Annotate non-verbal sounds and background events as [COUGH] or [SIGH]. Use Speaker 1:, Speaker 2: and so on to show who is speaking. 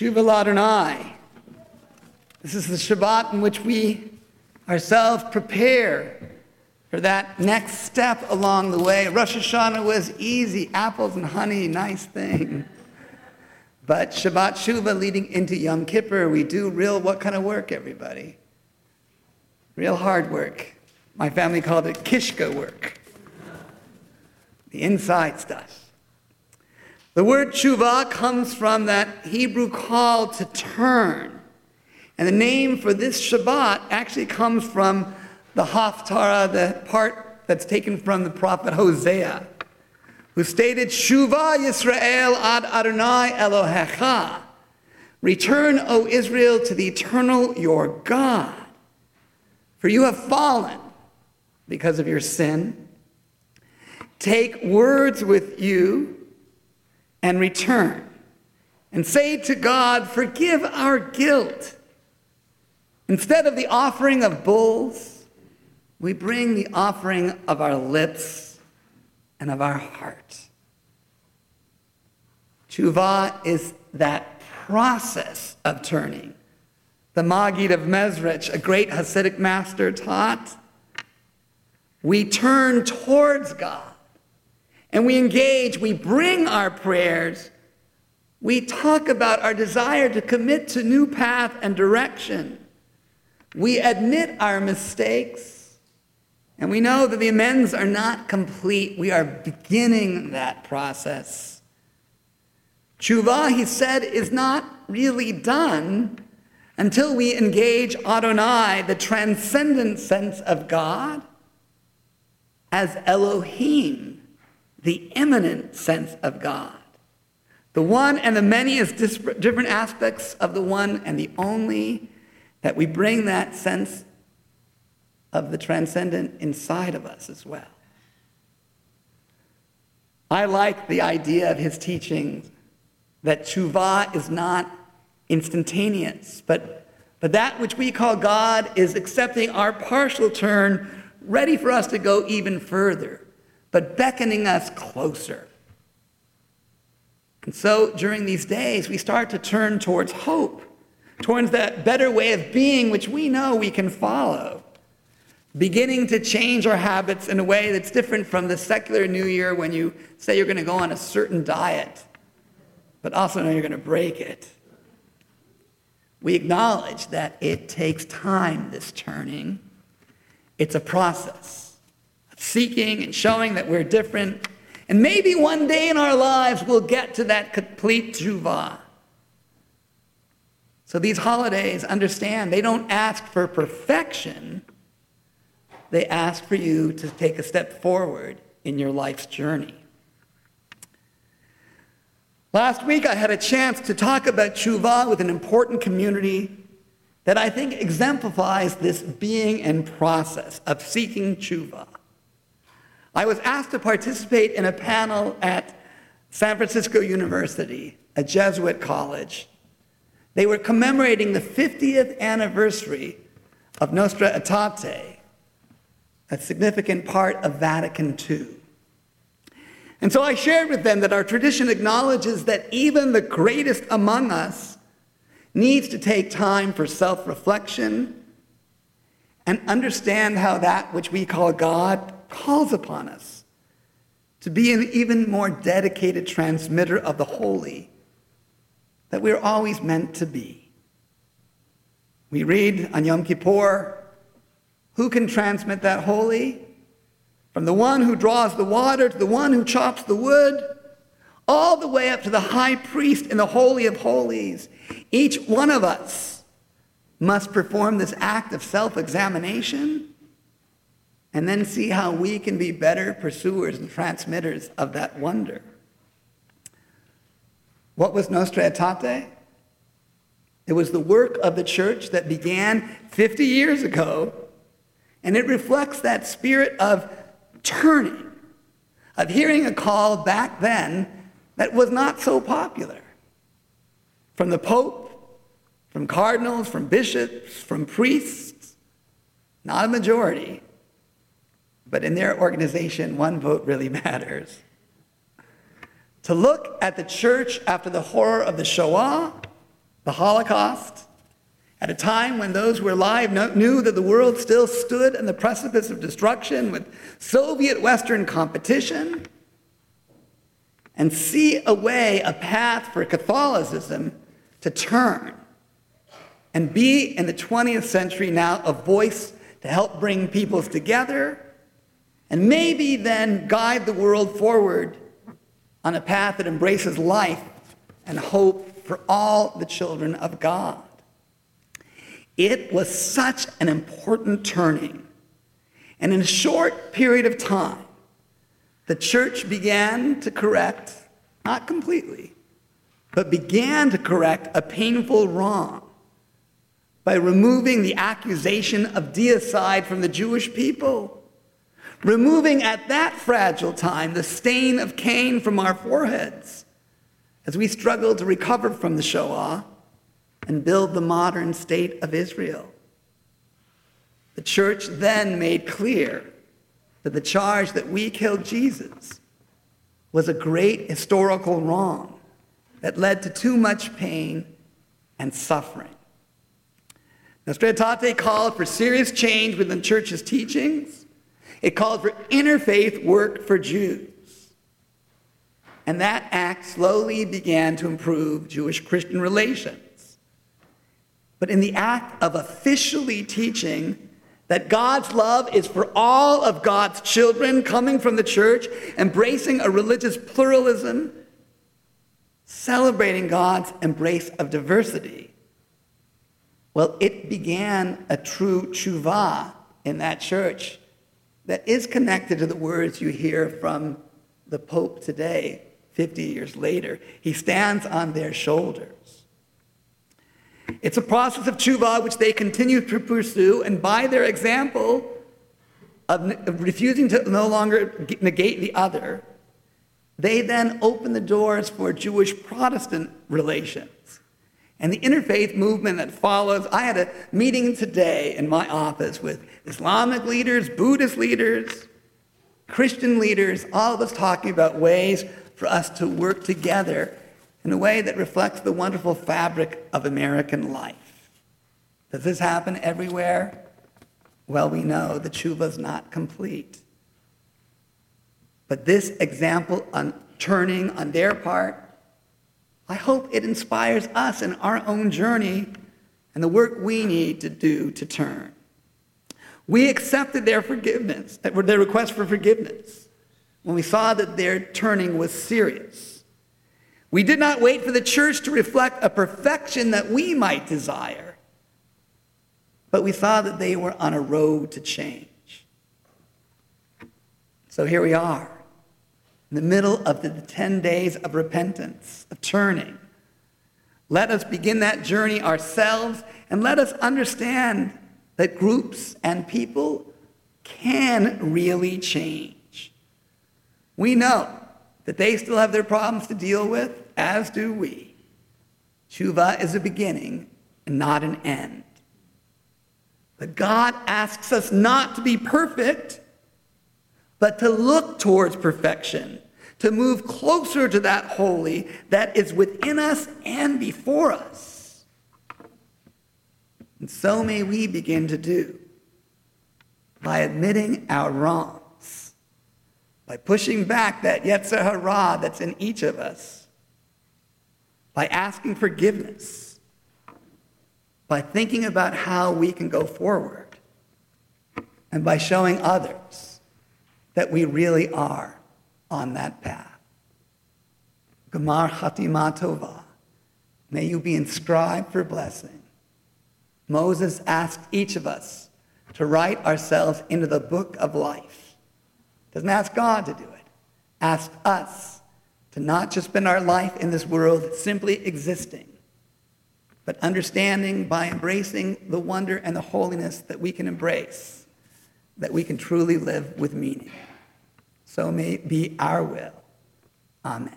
Speaker 1: Shuva Adonai. This is the Shabbat in which we ourselves prepare for that next step along the way. Rosh Hashanah was easy, apples and honey, nice thing. But Shabbat Shuva leading into Yom Kippur, we do real what kind of work, everybody? Real hard work. My family called it kishka work. The inside stuff. The word tshuva comes from that Hebrew call to turn. And the name for this Shabbat actually comes from the Haftarah, the part that's taken from the prophet Hosea, who stated, Shuva Yisrael ad Adonai Elohecha. Return, O Israel, to the eternal your God. For you have fallen because of your sin. Take words with you and return and say to God, Forgive our guilt. Instead of the offering of bulls, we bring the offering of our lips and of our heart. Tshuva is that process of turning. The Maggid of Mezrich, a great Hasidic master, taught we turn towards God and we engage, we bring our prayers, we talk about our desire to commit to new path and direction. We admit our mistakes, and we know that the amends are not complete. We are beginning that process. Tshuva, he said, is not really done until we engage Adonai, the transcendent sense of God, as Elohim, the immanent sense of God. The one and the many is different aspects of the one and the only, that we bring that sense of the transcendent inside of us as well. I like the idea of his teachings that tshuva is not instantaneous, but, but that which we call God is accepting our partial turn ready for us to go even further, but beckoning us closer. And so during these days, we start to turn towards hope, towards that better way of being which we know we can follow, beginning to change our habits in a way that's different from the secular New Year when you say you're going to go on a certain diet, but also know you're going to break it. We acknowledge that it takes time, this turning. It's a process seeking and showing that we're different. And maybe one day in our lives we'll get to that complete tshuva. So these holidays, understand, they don't ask for perfection. They ask for you to take a step forward in your life's journey. Last week, I had a chance to talk about tshuva with an important community that I think exemplifies this being and process of seeking tshuva. I was asked to participate in a panel at San Francisco University, a Jesuit college. They were commemorating the 50th anniversary of Nostra Aetate, a significant part of Vatican II. And so I shared with them that our tradition acknowledges that even the greatest among us needs to take time for self reflection and understand how that which we call God calls upon us to be an even more dedicated transmitter of the holy that we're always meant to be. We read on Yom Kippur, who can transmit that holy? From the one who draws the water to the one who chops the wood, all the way up to the high priest in the Holy of Holies. Each one of us must perform this act of self examination and then see how we can be better pursuers and transmitters of that wonder. What was Nostra Aetate? It was the work of the church that began 50 years ago, and it reflects that spirit of turning, of hearing a call back then that was not so popular. From the Pope, from cardinals, from bishops, from priests, not a majority, but in their organization, one vote really [LAUGHS] matters. To look at the church after the horror of the Shoah the Holocaust, at a time when those who were alive knew that the world still stood on the precipice of destruction with Soviet Western competition, and see a way, a path for Catholicism to turn and be in the 20th century now a voice to help bring peoples together and maybe then guide the world forward on a path that embraces life and hope for all the children of God. It was such an important turning. And in a short period of time, the church began to correct, not completely, but began to correct a painful wrong by removing the accusation of deicide from the Jewish people, removing at that fragile time the stain of Cain from our foreheads as we struggle to recover from the Shoah and build the modern state of Israel. The church then made clear that the charge that we killed Jesus was a great historical wrong that led to too much pain and suffering. Nostra Aetate called for serious change within the church's teachings. It called for interfaith work for Jews. And that act slowly began to improve Jewish Christian relations. But in the act of officially teaching that God's love is for all of God's children coming from the church, embracing a religious pluralism, celebrating God's embrace of diversity, well, it began a true tshuva in that church that is connected to the words you hear from the Pope today, 50 years later. He stands on their shoulders. It's a process of tshuva which they continue to pursue, and by their example of refusing to no longer negate the other, they then open the doors for Jewish Protestant relations and the interfaith movement that follows. I had a meeting today in my office with Islamic leaders, Buddhist leaders, Christian leaders, all of us talking about ways for us to work together in a way that reflects the wonderful fabric of American life. Does this happen everywhere? Well, we know the tshuva is not complete. But this example on turning on their part I hope it inspires us in our own journey and the work we need to do to turn. We accepted their forgiveness, uh, their request for forgiveness, when we saw that their turning was serious. We did not wait for the church to reflect a perfection that we might desire, but we saw that they were on a road to change. So here we are in the middle of the 10 days of repentance, of turning. Let us begin that journey ourselves and let us understand that groups and people can really change. We know that they still have their problems to deal with, as do we. Tshuva is a beginning and not an end. But God asks us not to be perfect, but to look towards perfection, to move closer to that holy that is within us and before us. And so may we begin to do by admitting our wrongs, by pushing back that Yetzer Hara that's in each of us, by asking forgiveness, by thinking about how we can go forward, and by showing others that we really are on that path. Gamar Chatima Tova. May you be inscribed for blessing. Moses asked each of us to write ourselves into the book of life. Doesn't ask God to do it. Ask us to not just spend our life in this world simply existing, but understanding by embracing the wonder and the holiness that we can embrace, that we can truly live with meaning. So may it be our will. Amen.